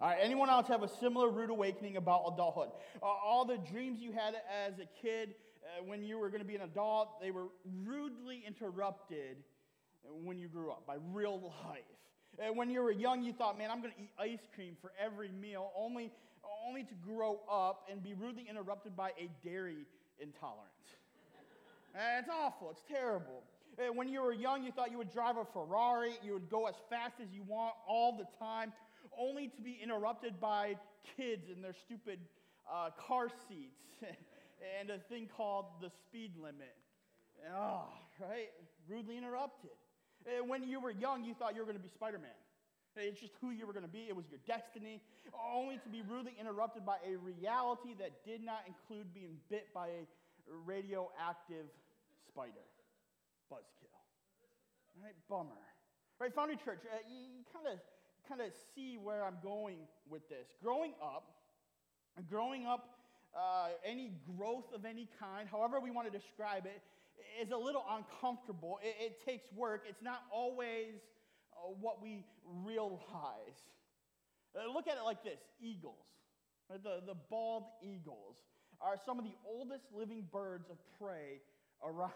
All right, anyone else have a similar rude awakening about adulthood? Uh, all the dreams you had as a kid uh, when you were going to be an adult, they were rudely interrupted when you grew up by real life. And when you were young, you thought, man, I'm going to eat ice cream for every meal, only, only to grow up and be rudely interrupted by a dairy intolerance. it's awful, it's terrible. When you were young, you thought you would drive a Ferrari, you would go as fast as you want all the time, only to be interrupted by kids in their stupid uh, car seats and a thing called the speed limit. Oh, right? Rudely interrupted. When you were young, you thought you were going to be Spider Man. It's just who you were going to be. It was your destiny, only to be rudely interrupted by a reality that did not include being bit by a radioactive spider. Buzzkill. Right? Bummer. Right, Foundry Church, uh, you kind of kind of see where I'm going with this. Growing up, growing up, uh, any growth of any kind, however we want to describe it, is a little uncomfortable. It, it takes work. It's not always uh, what we realize. Uh, look at it like this eagles. The, the bald eagles are some of the oldest living birds of prey around.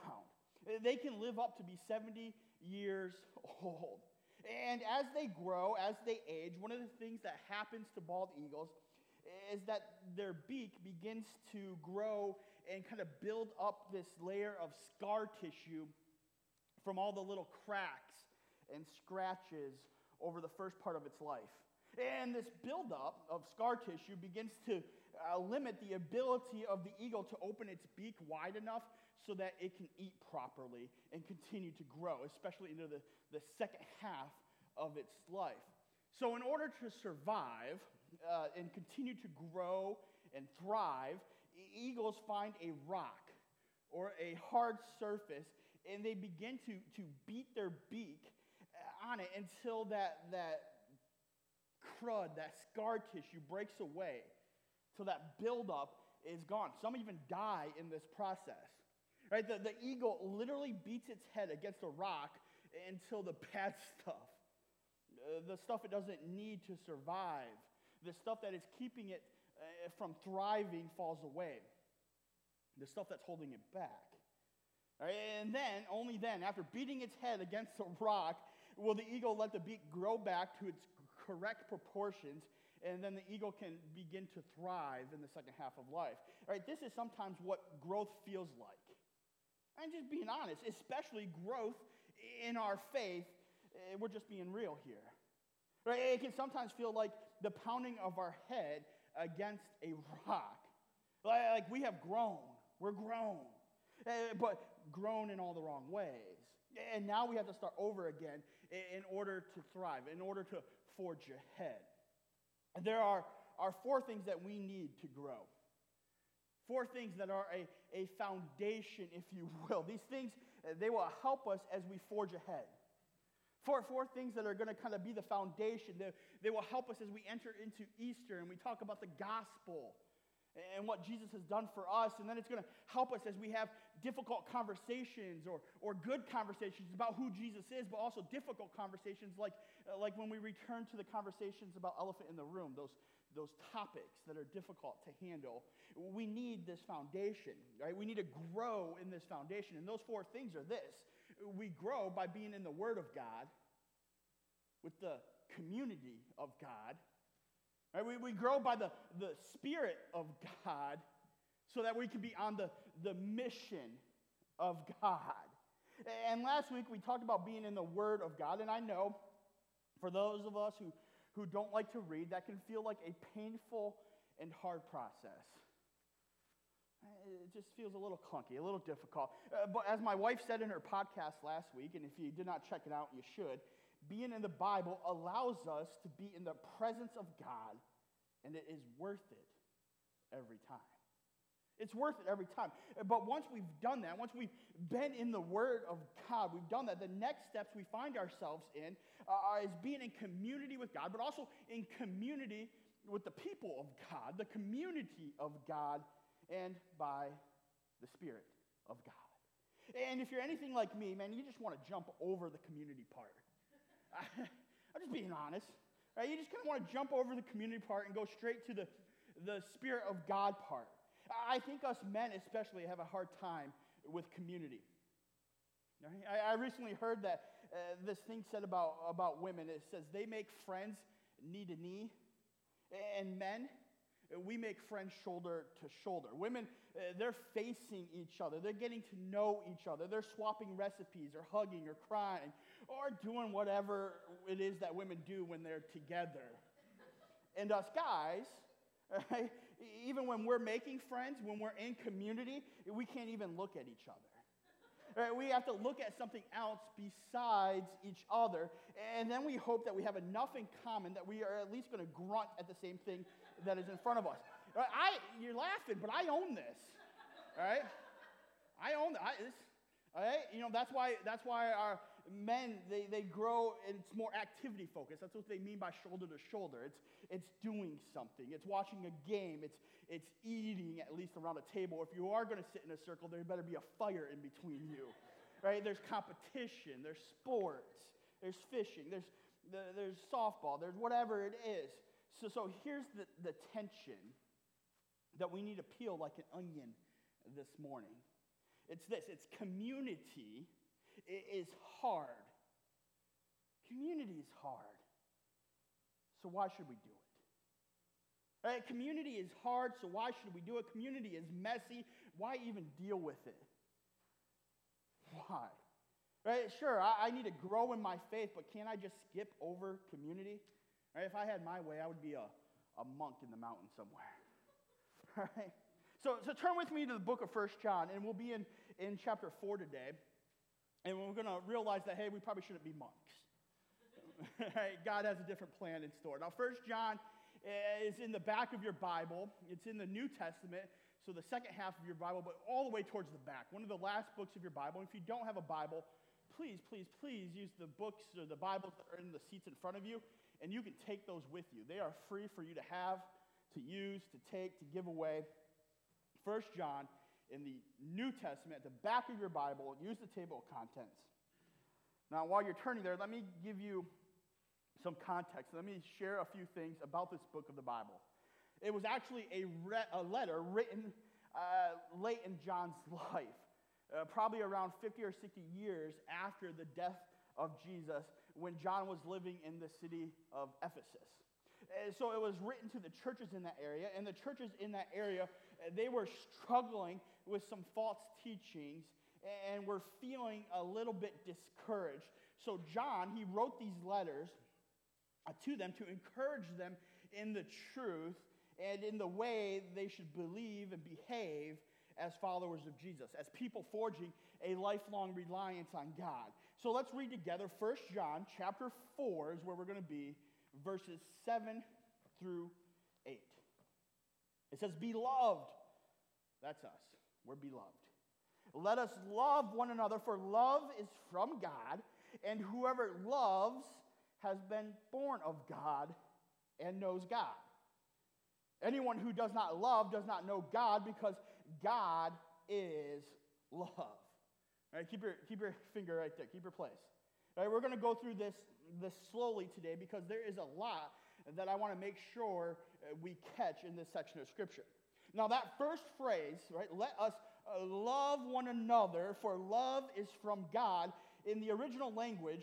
They can live up to be 70 years old. And as they grow, as they age, one of the things that happens to bald eagles is that their beak begins to grow and kind of build up this layer of scar tissue from all the little cracks and scratches over the first part of its life. And this buildup of scar tissue begins to uh, limit the ability of the eagle to open its beak wide enough so that it can eat properly and continue to grow, especially into the, the second half of its life. So, in order to survive uh, and continue to grow and thrive, eagles find a rock or a hard surface and they begin to, to beat their beak uh, on it until that, that crud, that scar tissue breaks away, till that buildup is gone. Some even die in this process. Right? The, the eagle literally beats its head against a rock until the bad stuff, uh, the stuff it doesn't need to survive, the stuff that is keeping it uh, from thriving falls away, the stuff that's holding it back. Right? And then, only then, after beating its head against a rock, will the eagle let the beak grow back to its correct proportions, and then the eagle can begin to thrive in the second half of life. Right? This is sometimes what growth feels like. I'm just being honest, especially growth in our faith. Eh, we're just being real here. Right? It can sometimes feel like the pounding of our head against a rock. Like we have grown, we're grown, eh, but grown in all the wrong ways. And now we have to start over again in order to thrive, in order to forge ahead. There are, are four things that we need to grow. Four things that are a, a foundation, if you will. These things, eh, they will help us as we forge ahead. Four, four things that are going to kind of be the foundation. They, they will help us as we enter into Easter and we talk about the gospel and what Jesus has done for us. And then it's going to help us as we have difficult conversations or, or good conversations about who Jesus is, but also difficult conversations like, uh, like when we return to the conversations about elephant in the room, those, those topics that are difficult to handle. We need this foundation, right? We need to grow in this foundation. And those four things are this we grow by being in the Word of God, with the community of God Right? We, we grow by the, the Spirit of God so that we can be on the, the mission of God. And last week we talked about being in the Word of God. And I know for those of us who, who don't like to read, that can feel like a painful and hard process. It just feels a little clunky, a little difficult. Uh, but as my wife said in her podcast last week, and if you did not check it out, you should, being in the Bible allows us to be in the presence of God, and it is worth it every time. It's worth it every time. But once we've done that, once we've been in the Word of God, we've done that, the next steps we find ourselves in uh, is being in community with God, but also in community with the people of God, the community of God, and by the Spirit of God. And if you're anything like me, man, you just want to jump over the community part. I'm just being honest. Right? You just kind of want to jump over the community part and go straight to the, the Spirit of God part. I think us men, especially, have a hard time with community. I, recently heard that uh, this thing said about, about women. It says they make friends knee to knee, and men, we make friends shoulder to shoulder. Women, uh, they're facing each other. They're getting to know each other. They're swapping recipes or hugging or crying or doing whatever it is that women do when they're together. And us guys, right, even when we're making friends, when we're in community, we can't even look at each other. Right, we have to look at something else besides each other, and then we hope that we have enough in common that we are at least going to grunt at the same thing that is in front of us. Right, I, you're laughing, but I own this. Right? I own. This, all right? You know, that's why, that's why our, men, they, they grow, it's more activity focused. That's what they mean by shoulder to shoulder. It's, it's doing something, it's watching a game, it's, it's eating at least around a table. If you are going to sit in a circle, there better be a fire in between you. Right? There's competition, there's sports, there's fishing, there's, there's softball, there's whatever it is. So, so here's the, the tension that we need to peel like an onion this morning. It's this it's community is hard. Community is hard. So why should we do it? Right? Community is hard, so why should we do it? Community is messy. Why even deal with it? Why? Right? Sure, I, I need to grow in my faith, but can't I just skip over community? Right? If I had my way, I would be a, a monk in the mountain somewhere. Right? So, so turn with me to the book of First John, and we'll be in, in chapter 4 today. And we're going to realize that, hey, we probably shouldn't be monks. God has a different plan in store. Now, First John eh, is in the back of your Bible. It's in the New Testament, so the second half of your Bible, but all the way towards the back. One of the last books of your Bible. If you don't have a Bible, please, please, please use the books or the Bibles that are in the seats in front of you, and you can take those with you. They are free for you to have, to use, to take, to give away. First John in the New Testament, at the back of your Bible, use the table of contents. Now, while you're turning there, let me give you some context. Let me share a few things about this book of the Bible. It was actually a, re- a letter written uh, late in John's life, uh, probably around 50 or 60 years after the death of Jesus, when John was living in the city of Ephesus. Uh, so it was written to the churches in that area, and the churches in that area, uh, they were struggling with some false teachings and were feeling a little bit discouraged. So John, he wrote these letters uh, to them to encourage them in the truth and in the way they should believe and behave as followers of Jesus, as people forging a lifelong reliance on God. So let's read together 1 John chapter 4 is where we're going to be verses 7 through 8. It says, Beloved, that's us, we're beloved. Let us love one another, for love is from God, and whoever loves has been born of God and knows God. Anyone who does not love does not know God because God is love. All right, keep your, keep your finger right there, keep your place. All right, we're going to go through this this slowly today because there is a lot that I want to make sure uh, we catch in this section of Scripture. Now, that first phrase, right, let us uh, love one another, for love is from God, in the original language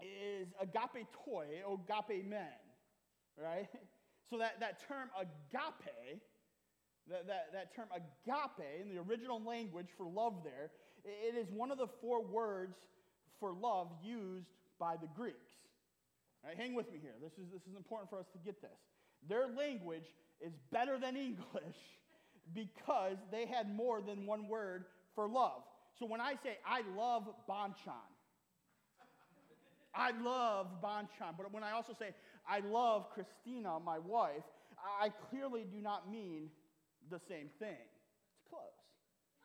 is agape toi, agape men, right? So that, that term agape, that, that, that term agape in the original language for love there, it is one of the four words for love used by the Greeks. Hang with me here. This is, this is important for us to get this. Their language is better than English because they had more than one word for love. So when I say, I love Bonchon, I love Bonchon, but when I also say, I love Christina, my wife, I clearly do not mean the same thing. It's close,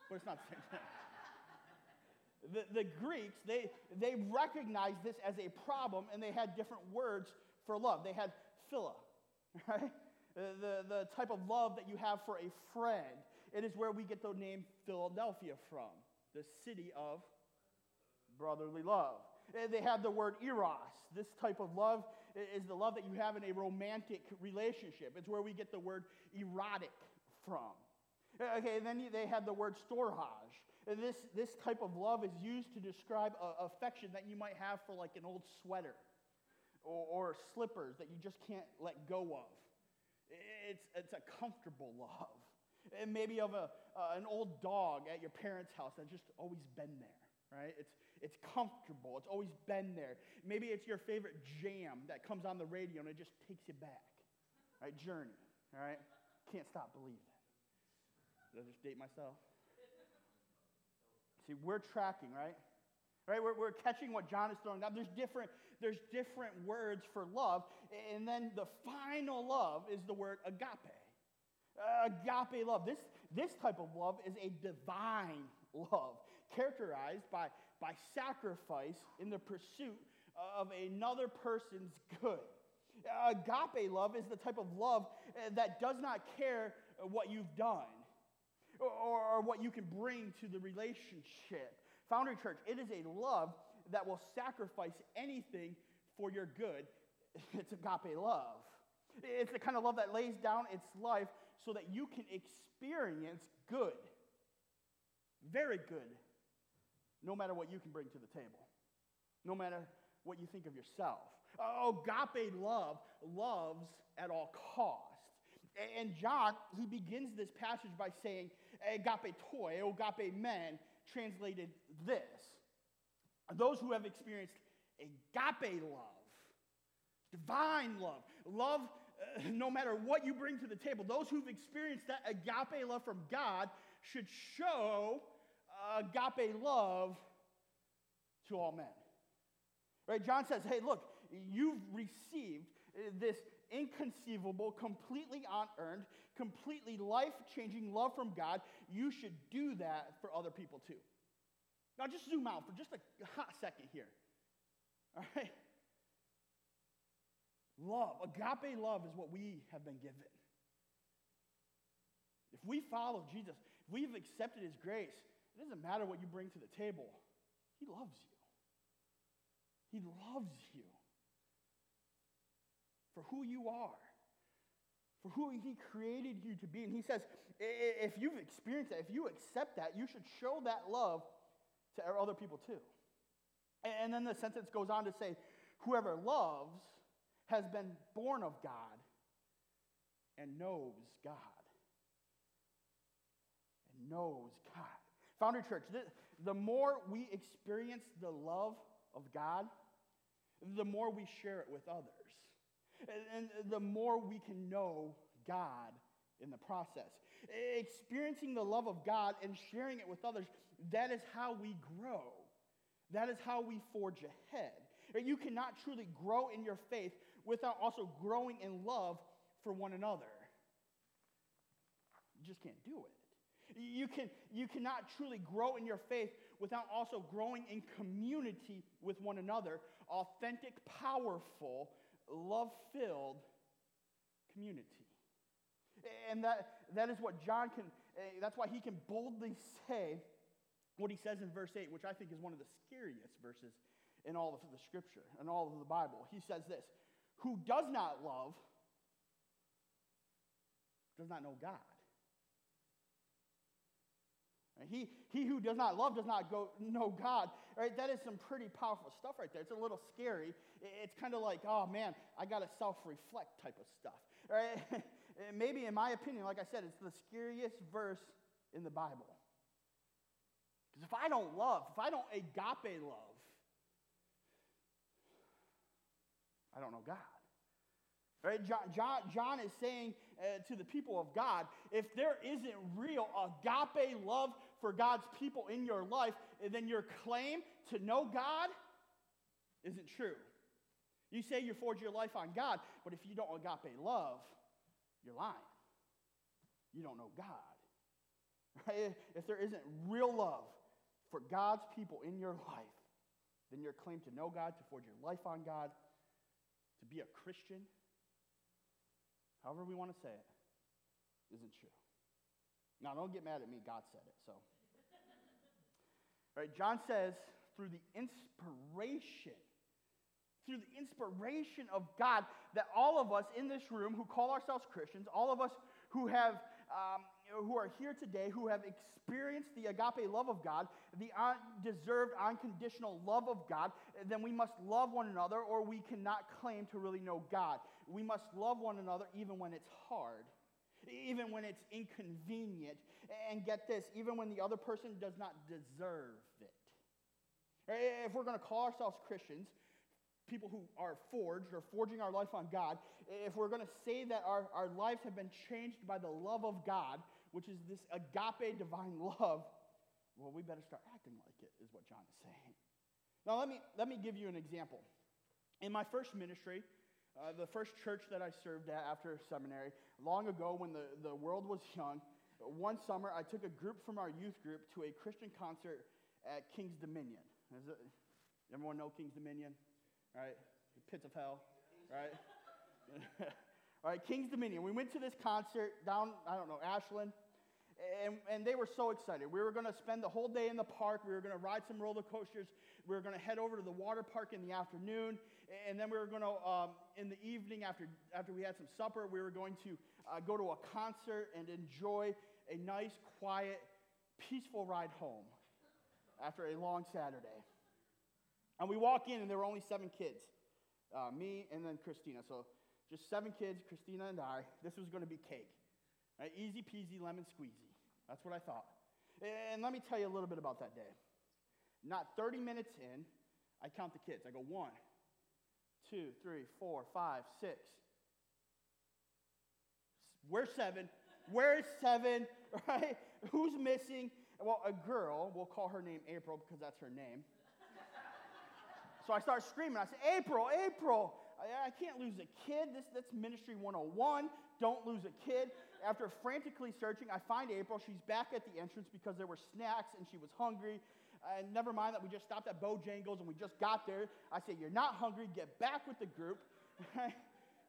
but it's not the same thing the, the Greeks, they, they recognized this as a problem and they had different words for love. They had philia, right? Uh, the, the type of love that you have for a friend. It is where we get the name Philadelphia from, the city of brotherly love. Uh, they had the word eros. This type of love is the love that you have in a romantic relationship. It's where we get the word erotic from. Uh, okay, and then they have the word storge. This, this type of love is used to describe a, affection that you might have for like an old sweater or, or slippers that you just can't let go of. It's, it's a comfortable love. And maybe of a, uh, an old dog at your parents' house that's just always been there, right? It's, it's comfortable. It's always been there. Maybe it's your favorite jam that comes on the radio and it just takes you back, right? Journey, all right? Can't stop believing. Did I just date myself? See, we're tracking, right? Right? We're, we're catching what John is throwing down. There's different, there's different words for love. And then the final love is the word agape. Uh, agape love. This, this type of love is a divine love, characterized by, by sacrifice in the pursuit of another person's good. Agape love is the type of love uh, that does not care what you've done or, or what you can bring to the relationship. Foundry Church, it is a love that will sacrifice anything for your good. It's agape love. It's the kind of love that lays down its life so that you can experience good, very good, no matter what you can bring to the table, no matter what you think of yourself. Oh, agape love loves at all costs. And John, he begins this passage by saying, agape toi, agape men, translated this. Those who have experienced agape love, divine love, love uh, no matter what you bring to the table, those who've experienced that agape love from God should show agape love to all men. Right? John says, hey, look, you've received this inconceivable, completely unearned, completely life changing love from God. You should do that for other people too. Now, just zoom out for just a hot second here. All right? Love, agape love is what we have been given. If we follow Jesus, if we've accepted his grace, it doesn't matter what you bring to the table. He loves you. He loves you for who you are, for who he created you to be. And he says, if you've experienced that, if you accept that, you should show that love to other people too. And then the sentence goes on to say, whoever loves has been born of God and knows God. And knows God. Foundry Church, the more we experience the love of God, the more we share it with others. And, and the more we can know God in the process. Experiencing the love of God and sharing it with others, that is how we grow. That is how we forge ahead. You cannot truly grow in your faith without also growing in love for one another. You just can't do it. You, can, you cannot truly grow in your faith without also growing in community with one another. Authentic, powerful, love filled community. And that, that is what John can, eh, that's why he can boldly say what he says in verse 8, which I think is one of the scariest verses in all of the scripture, in all of the Bible. He says this who does not love does not know God. He, he who does not love does not go, know God. Right? That is some pretty powerful stuff right there. It's a little scary. It's kind of like, oh man, I got to self reflect type of stuff. Right? Maybe, in my opinion, like I said, it's the scariest verse in the Bible. Because if I don't love, if I don't agape love, I don't know God. Right? John, John, John is saying uh, to the people of God if there isn't real agape love for God's people in your life, then your claim to know God isn't true. You say you forge your life on God, but if you don't agape love, you're lying. You don't know God. Right? If there isn't real love for God's people in your life, then your claim to know God, to forge your life on God, to be a Christian, however we want to say it, isn't true. Now, don't get mad at me. God said it. So, right? John says through the inspiration, through the inspiration of God that all of us in this room who call ourselves Christians, all of us who have um, who are here today, who have experienced the agape love of God, the undeserved, unconditional love of God, then we must love one another, or we cannot claim to really know God. We must love one another even when it's hard, even when it's inconvenient, and get this, even when the other person does not deserve it. If we're going to call ourselves Christians, people who are forged or forging our life on God, if we're going to say that our, our lives have been changed by the love of God, which is this agape divine love, well, we better start acting like it, is what John is saying. Now, let me, let me give you an example. In my first ministry, uh, the first church that I served at after seminary, long ago when the, the world was young, one summer I took a group from our youth group to a Christian concert at King's Dominion. It, everyone know King's Dominion? right? The pits of hell, right? All right, King's Dominion. We went to this concert down, I don't know, Ashland, and, and they were so excited. We were going to spend the whole day in the park. We were going to ride some roller coasters. We were going to head over to the water park in the afternoon. And then we were going to, um, in the evening, after, after we had some supper, we were going to uh, go to a concert and enjoy a nice, quiet, peaceful ride home after a long Saturday. And we walk in, and there were only seven kids uh, me and then Christina. So just seven kids, Christina and I. This was going to be cake. Right? Easy peasy, lemon squeezy. That's what I thought. And let me tell you a little bit about that day. Not 30 minutes in, I count the kids. I go one, two, three, four, five, six. Where's seven? Where's seven? Right? Who's missing? Well, a girl, we'll call her name April because that's her name. So I start screaming. I say, April, April, I, I can't lose a kid. This, that's Ministry 101. Don't lose a kid. After frantically searching, I find April. She's back at the entrance because there were snacks and she was hungry. And never mind that we just stopped at Bojangles and we just got there. I say, You're not hungry. Get back with the group.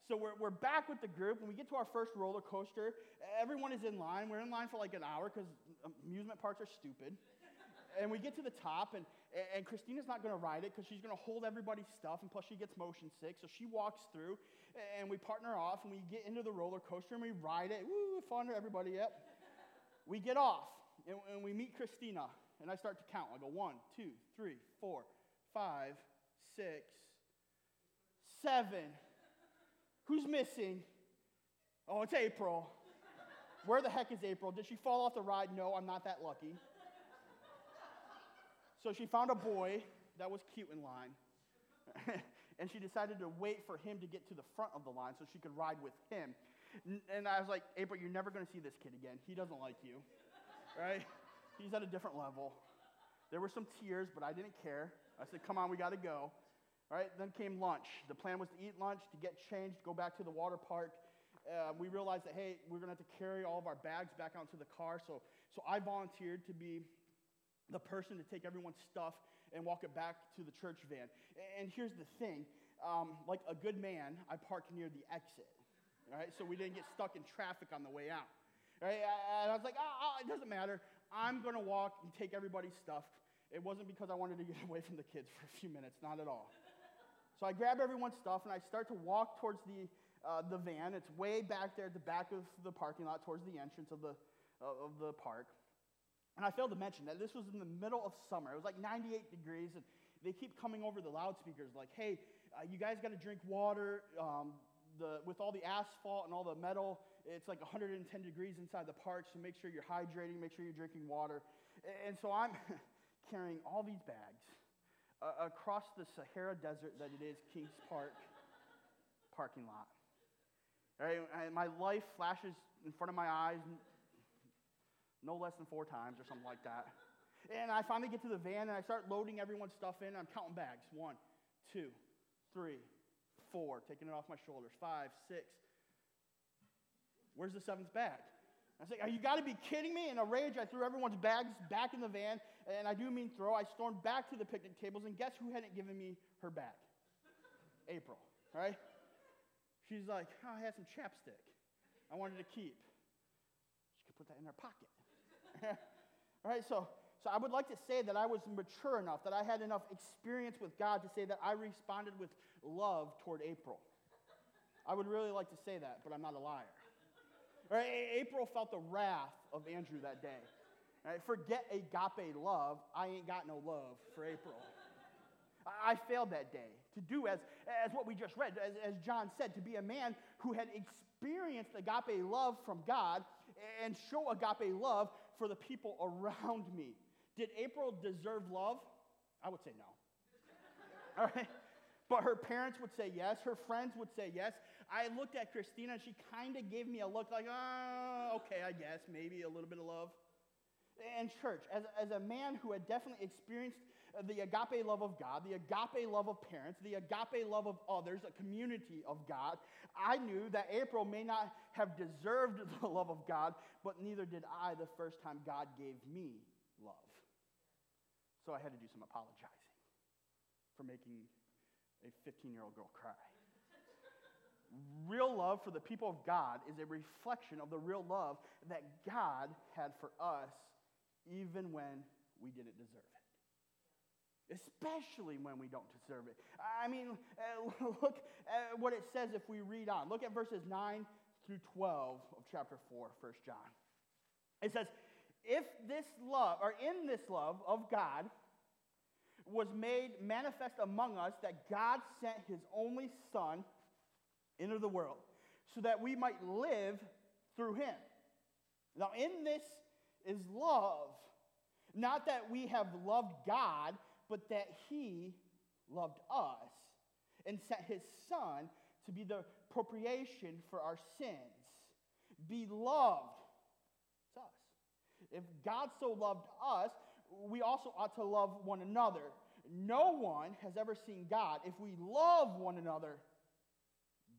so we're, we're back with the group. When we get to our first roller coaster, everyone is in line. We're in line for like an hour because amusement parks are stupid. and we get to the top, and, and Christina's not going to ride it because she's going to hold everybody's stuff, and plus she gets motion sick. So she walks through, and we partner off, and we get into the roller coaster, and we ride it. Woo, fun to everybody, yep. we get off, and, and we meet Christina, and I start to count. I go one, two, three, four, five, six, seven. Who's missing? Oh, it's April. Where the heck is April? Did she fall off the ride? No, I'm not that lucky. So she found a boy that was cute in line. and she decided to wait for him to get to the front of the line so she could ride with him. And I was like, April, you're never going to see this kid again. He doesn't like you, right? He's at a different level. There were some tears, but I didn't care. I said, come on, we got to go. Right, then came lunch. The plan was to eat lunch, to get changed, go back to the water park. Uh, we realized that, hey, we're going to have to carry all of our bags back onto the car. So, so I volunteered to be the person to take everyone's stuff and walk it back to the church van. And here's the thing um, like a good man, I parked near the exit, right? So we didn't get stuck in traffic on the way out. Right? And I was like, oh, oh, it doesn't matter. I'm going to walk and take everybody's stuff. It wasn't because I wanted to get away from the kids for a few minutes, not at all. So I grab everyone's stuff and I start to walk towards the, uh, the van. It's way back there at the back of the parking lot, towards the entrance of the, uh, of the park. And I failed to mention that this was in the middle of summer. It was like 98 degrees, and they keep coming over the loudspeakers like, hey, uh, you guys got to drink water. Um, the, with all the asphalt and all the metal, it's like 110 degrees inside the park, so make sure you're hydrating, make sure you're drinking water. And so I'm carrying all these bags uh, across the Sahara Desert that it is Kings Park parking lot. Right? And my life flashes in front of my eyes, no less than four times or something like that. And I finally get to the van and I start loading everyone's stuff in. I'm counting bags. One, two, three, four. Taking it off my shoulders. Five, six. Where's the seventh bag? I say, you got to be kidding me. In a rage, I threw everyone's bags back in the van. And I do mean throw. I stormed back to the picnic tables. And guess who hadn't given me her bag? April, right? She's like, oh, I had some chapstick I wanted to keep. She could put that in her pocket. right? So, So I would like to say that I was mature enough, that I had enough experience with God to say that I responded with love toward April. I would really like to say that, but I'm not a liar. Right? April felt the wrath of Andrew that day. Right? Forget agape love. I ain't got no love for April. I failed that day to do as, as what we just read, as, as John said, to be a man who had experienced agape love from God and show agape love for the people around me. Did April deserve love? I would say no. All right? But her parents would say yes. Her friends would say yes. I looked at Christina and she kind of gave me a look like, oh, okay, I guess, maybe a little bit of love. And church, as, as a man who had definitely experienced the agape love of God, the agape love of parents, the agape love of others, a community of God, I knew that April may not have deserved the love of God, but neither did I the first time God gave me love. So I had to do some apologizing for making a 15 year old girl cry. Real love for the people of God is a reflection of the real love that God had for us, even when we didn't deserve it. Especially when we don't deserve it. I mean, uh, look at what it says if we read on. Look at verses 9 through 12 of chapter 4, 1 John. It says, if this love, or in this love of God, was made manifest among us that God sent his only Son into the world so that we might live through him. Now, in this is love. Not that we have loved God, but that he loved us and sent his Son to be the propitiation for our sins. Beloved, it's us. if God so loved us, we also ought to love one another. No one has ever seen God. If we love one another,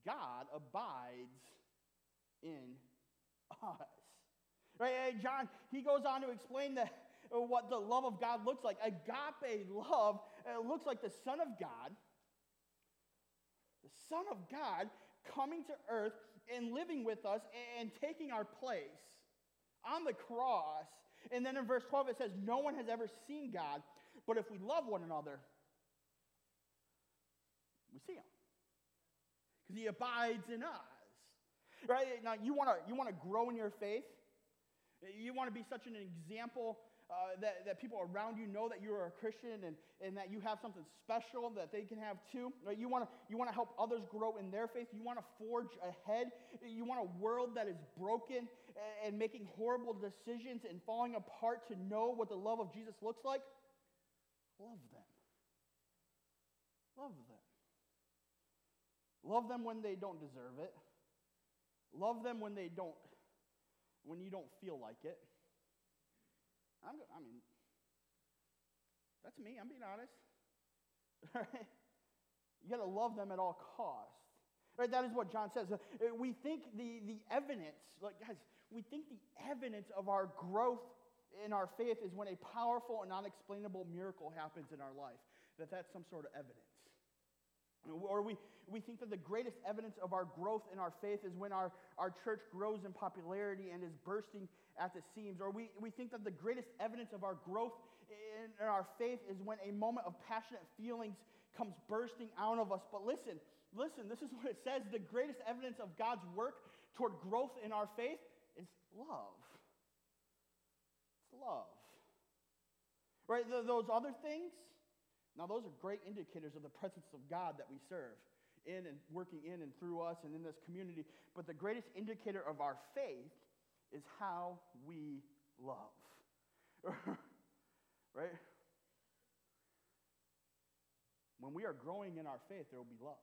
God abides in us. Right? John, he goes on to explain uh, what the love of God looks like. Agape love uh, looks like the Son of God, the Son of God coming to earth and living with us and taking our place on the cross. And then in verse 12, it says, No one has ever seen God, but if we love one another, we see him. Because he abides in us. Right? Now, you want to you wanna grow in your faith? You want to be such an example uh, that, that people around you know that you're a Christian and, and that you have something special that they can have too. Right? You want to you wanna help others grow in their faith. You want to forge ahead. You want a world that is broken and, and making horrible decisions and falling apart to know what the love of Jesus looks like. Love them. Love them. Love them when they don't deserve it. Love them when they don't, when you don't feel like it. I'm, I mean, that's me. I'm being honest. Right? You got to love them at all costs. Right? That is what John says. Uh, we think the, the evidence, like guys, we think the evidence of our growth in our faith is when a powerful and unexplainable miracle happens in our life. That that's some sort of evidence. Or we, we think that the greatest evidence of our growth in our faith is when our, our church grows in popularity and is bursting at the seams. Or we, we think that the greatest evidence of our growth in, in our faith is when a moment of passionate feelings comes bursting out of us. But listen, listen, this is what it says the greatest evidence of God's work toward growth in our faith is love. It's love. Right? Those other things, now those are great indicators of the presence of God that we serve in and working in and through us and in this community. But the greatest indicator of our faith is how we love. right? When we are growing in our faith, there will be love.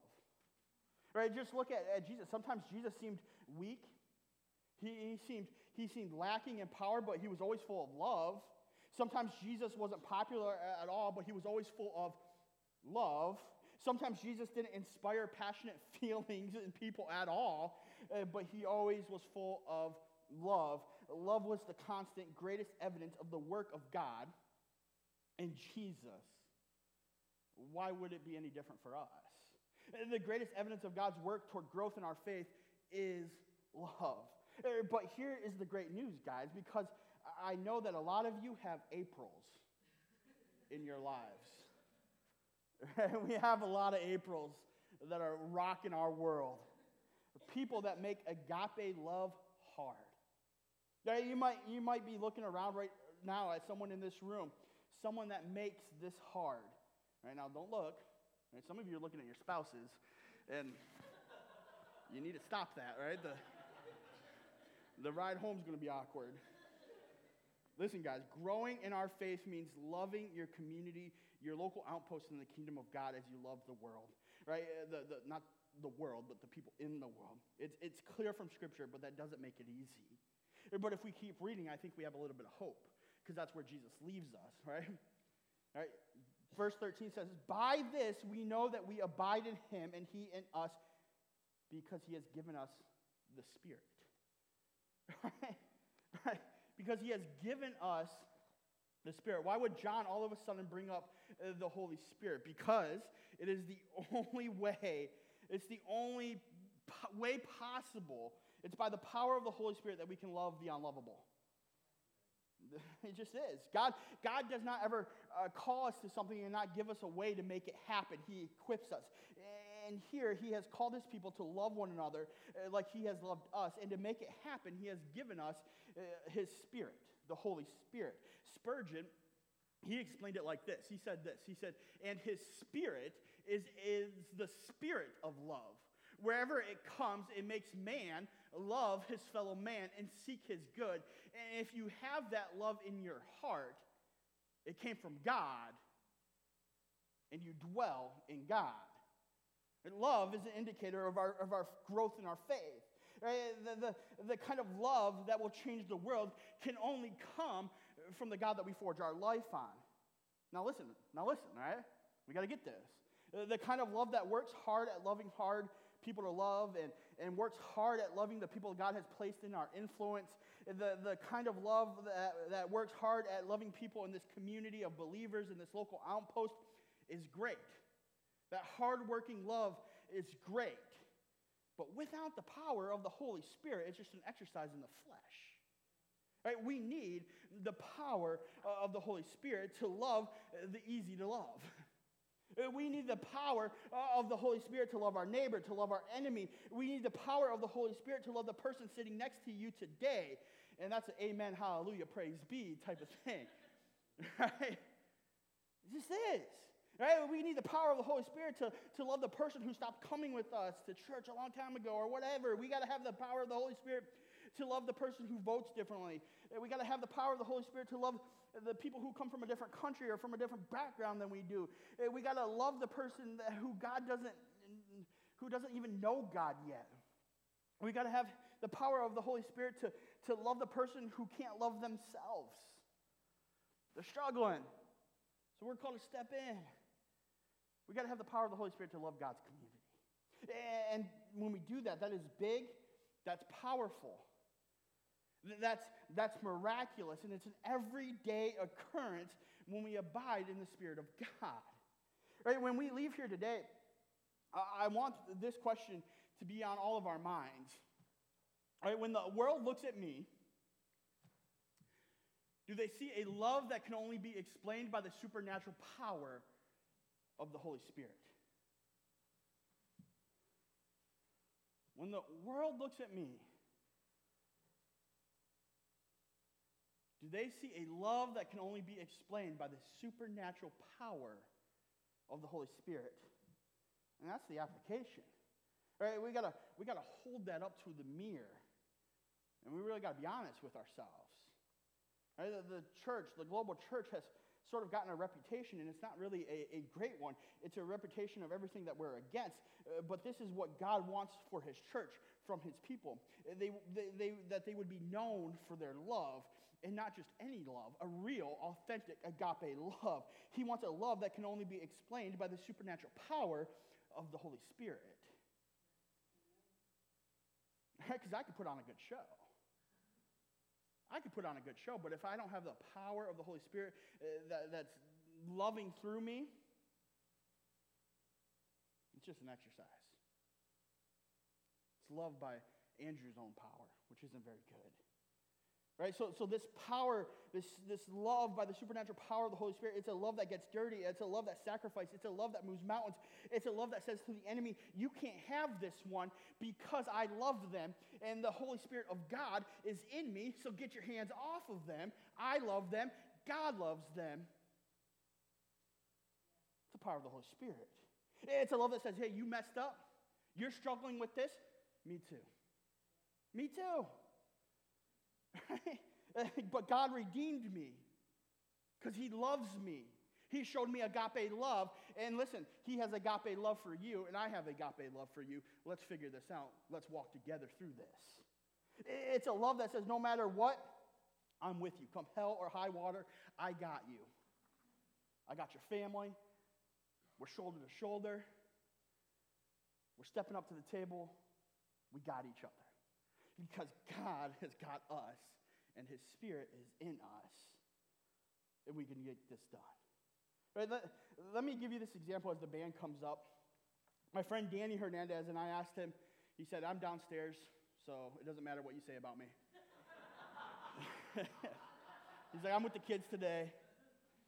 Right? Just look at, at Jesus. Sometimes Jesus seemed weak. He, he, seemed, he seemed lacking in power, but he was always full of love. Sometimes Jesus wasn't popular at all, but he was always full of love. Sometimes Jesus didn't inspire passionate feelings in people at all, uh, but he always was full of love. Love was the constant, greatest evidence of the work of God in Jesus. Why would it be any different for us? The greatest evidence of God's work toward growth in our faith is love. Uh, but here is the great news, guys, because I know that a lot of you have Aprils in your lives. we have a lot of Aprils that are rocking our world. People that make agape love hard. Yeah, you might, you might be looking around right now at someone in this room, someone that makes this hard. Right now, don't look. Right? Some of you are looking at your spouses, and you need to stop that, right? The, the ride home is going to be awkward. Listen, guys, growing in our faith means loving your community, your local outpost in the kingdom of God as you love the world, right? Uh, the, the, not the world, but the people in the world. It's, it's clear from Scripture, but that doesn't make it easy. But if we keep reading, I think we have a little bit of hope because that's where Jesus leaves us, right? right? Verse 13 says, By this we know that we abide in him and he in us because he has given us the Spirit. right? right? Because he has given us the Spirit. Why would John all of a sudden bring up uh, the Holy Spirit? Because it is the only way, it's the only po- way possible. It's by the power of the Holy Spirit that we can love the unlovable. It just is. God, God does not ever uh, call us to something and not give us a way to make it happen. He equips us. And here, He has called His people to love one another uh, like He has loved us. And to make it happen, He has given us uh, His Spirit, the Holy Spirit. Spurgeon, he explained it like this. He said this. He said, And His Spirit is, is the Spirit of love. Wherever it comes, it makes man love his fellow man and seek his good. And if you have that love in your heart, it came from God, and you dwell in God. Love is an indicator of our, of our growth in our faith. Right? The, the, the kind of love that will change the world can only come from the God that we forge our life on. Now, listen, now listen, right? We got to get this. The kind of love that works hard at loving hard people to love and, and works hard at loving the people God has placed in our influence. The, the kind of love that, that works hard at loving people in this community of believers in this local outpost is great. That hardworking love is great. But without the power of the Holy Spirit, it's just an exercise in the flesh. Right? We need the power of the Holy Spirit to love the easy to love. Uh, we need the power uh, of the Holy Spirit to love our neighbor, to love our enemy. We need the power of the Holy Spirit to love the person sitting next to you today. And that's an amen, hallelujah, praise be type of thing. Right? This is. Right? We need the power of the Holy Spirit to, to love the person who stopped coming with us to church a long time ago or whatever. We got to have the power of the Holy Spirit to love the person who votes differently. We got to have the power of the Holy Spirit to love the people who come from a different country or from a different background than we do. We got to love the person that, who God doesn't, who doesn't even know God yet. We got to have the power of the Holy Spirit to, to love the person who can't love themselves. They're struggling. So we're called to step in. We got to have the power of the Holy Spirit to love God's community. And when we do that, that is big, that's powerful. That's, that's miraculous, and it's an everyday occurrence when we abide in the Spirit of God. Right? When we leave here today, I want this question to be on all of our minds. Right? When the world looks at me, do they see a love that can only be explained by the supernatural power of the Holy Spirit? When the world looks at me, do they see a love that can only be explained by the supernatural power of the Holy Spirit? And that's the application. All right, we gotta, we gotta hold that up to the mirror. And we really gotta be honest with ourselves. Right, the, the church, the global church, has sort of gotten a reputation, and it's not really a, a great one. It's a reputation of everything that we're against. Uh, but this is what God wants for his church from his people. They, they, they, that they would be known for their love and not just any love, a real, authentic agape love. He wants a love that can only be explained by the supernatural power of the Holy Spirit. Because I could put on a good show. I could put on a good show, but if I don't have the power of the Holy Spirit uh, that, that's loving through me, it's just an exercise. It's loved by Andrew's own power, which isn't very good. Right? So, so this power, this, this love by the supernatural power of the Holy Spirit, it's a love that gets dirty. It's a love that sacrifices. It's a love that moves mountains. It's a love that says to the enemy, You can't have this one because I love them. And the Holy Spirit of God is in me, so get your hands off of them. I love them. God loves them. It's the power of the Holy Spirit. It's a love that says, Hey, you messed up. You're struggling with this. Me too. Me too. but God redeemed me because He loves me. He showed me agape love. And listen, He has agape love for you, and I have agape love for you. Let's figure this out. Let's walk together through this. It's a love that says, no matter what, I'm with you. Come hell or high water, I got you. I got your family. We're shoulder to shoulder. We're stepping up to the table. We got each other because God has got us and His Spirit is in us, and we can get this done. Right, let, let me give you this example as the band comes up. My friend Danny Hernandez and I asked him, he said, I'm downstairs, so it doesn't matter what you say about me. He's like, I'm with the kids today.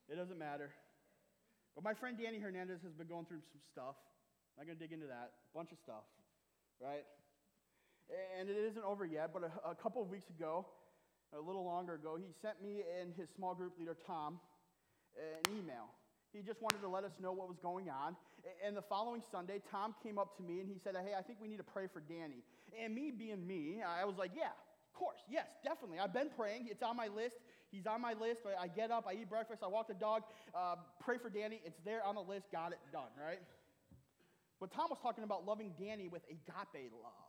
It doesn't matter. But my friend Danny Hernandez has been going through some stuff. I'm not going to dig into that. A bunch of stuff, right? And it isn't over yet, but a, a couple of weeks ago, a little longer ago, he sent me and his small group leader, Tom, an email. He just wanted to let us know what was going on. And the following Sunday, Tom came up to me and he said, Hey, I think we need to pray for Danny. And me being me, I was like, Yeah, of course, yes, definitely. I've been praying. It's on my list. He's on my list. I get up, I eat breakfast, I walk the dog, uh, pray for Danny. It's there on the list. Got it done, right? But Tom was talking about loving Danny with agape love.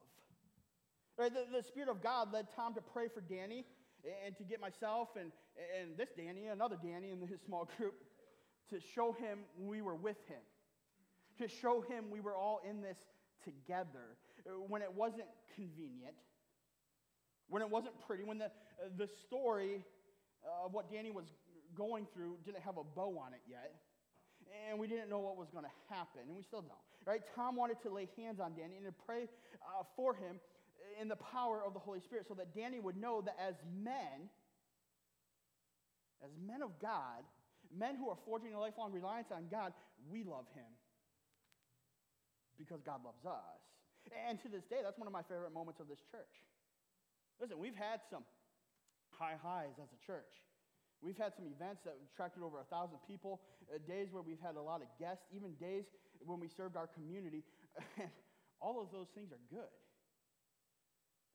Right? The, the Spirit of God led Tom to pray for Danny and to get myself and, and this Danny, another Danny in his small group, to show him we were with him, to show him we were all in this together when it wasn't convenient, when it wasn't pretty, when the, the story of what Danny was going through didn't have a bow on it yet. And we didn't know what was going to happen, and we still don't. Right? Tom wanted to lay hands on Danny and to pray uh, for him in the power of the Holy Spirit so that Danny would know that as men, as men of God, men who are forging a lifelong reliance on God, we love him because God loves us. And to this day, that's one of my favorite moments of this church. Listen, we've had some high highs as a church. We've had some events that attracted over a thousand people, uh, days where we've had a lot of guests, even days when we served our community. And all of those things are good.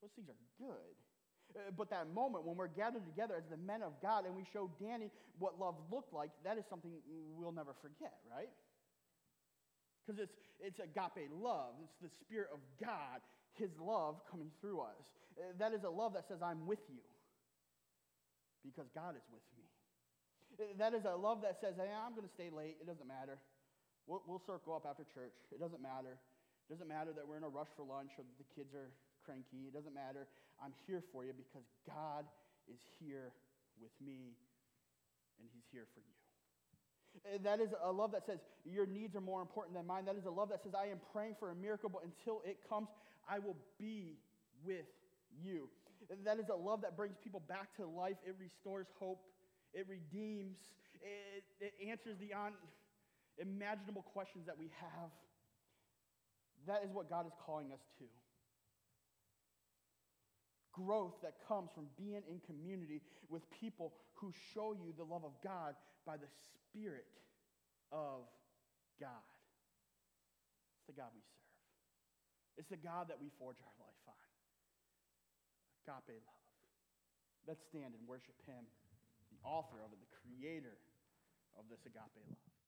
Those things are good. Uh, but that moment when we're gathered together as the men of God and we show Danny what love looked like, that is something we'll never forget, right? Because it's, it's agape love. It's the Spirit of God, His love coming through us. Uh, that is a love that says, I'm with you because God is with me. Uh, that is a love that says, hey, I'm going to stay late. It doesn't matter. We'll, we'll circle up after church. It doesn't matter. It doesn't matter that we're in a rush for lunch or the kids are cranky. It doesn't matter. I'm here for you because God is here with me and He's here for you. That is a love that says your needs are more important than mine. That is a love that says I am praying for a miracle, but until it comes, I will be with you. That is a love that brings people back to life. It restores hope. It redeems. It, it answers the unimaginable questions that we have. That is what God is calling us to growth that comes from being in community with people who show you the love of God by the Spirit of God. It's the God we serve, it's the God that we forge our life on. Agape love. Let's stand and worship Him, the author of it, the creator of this agape love.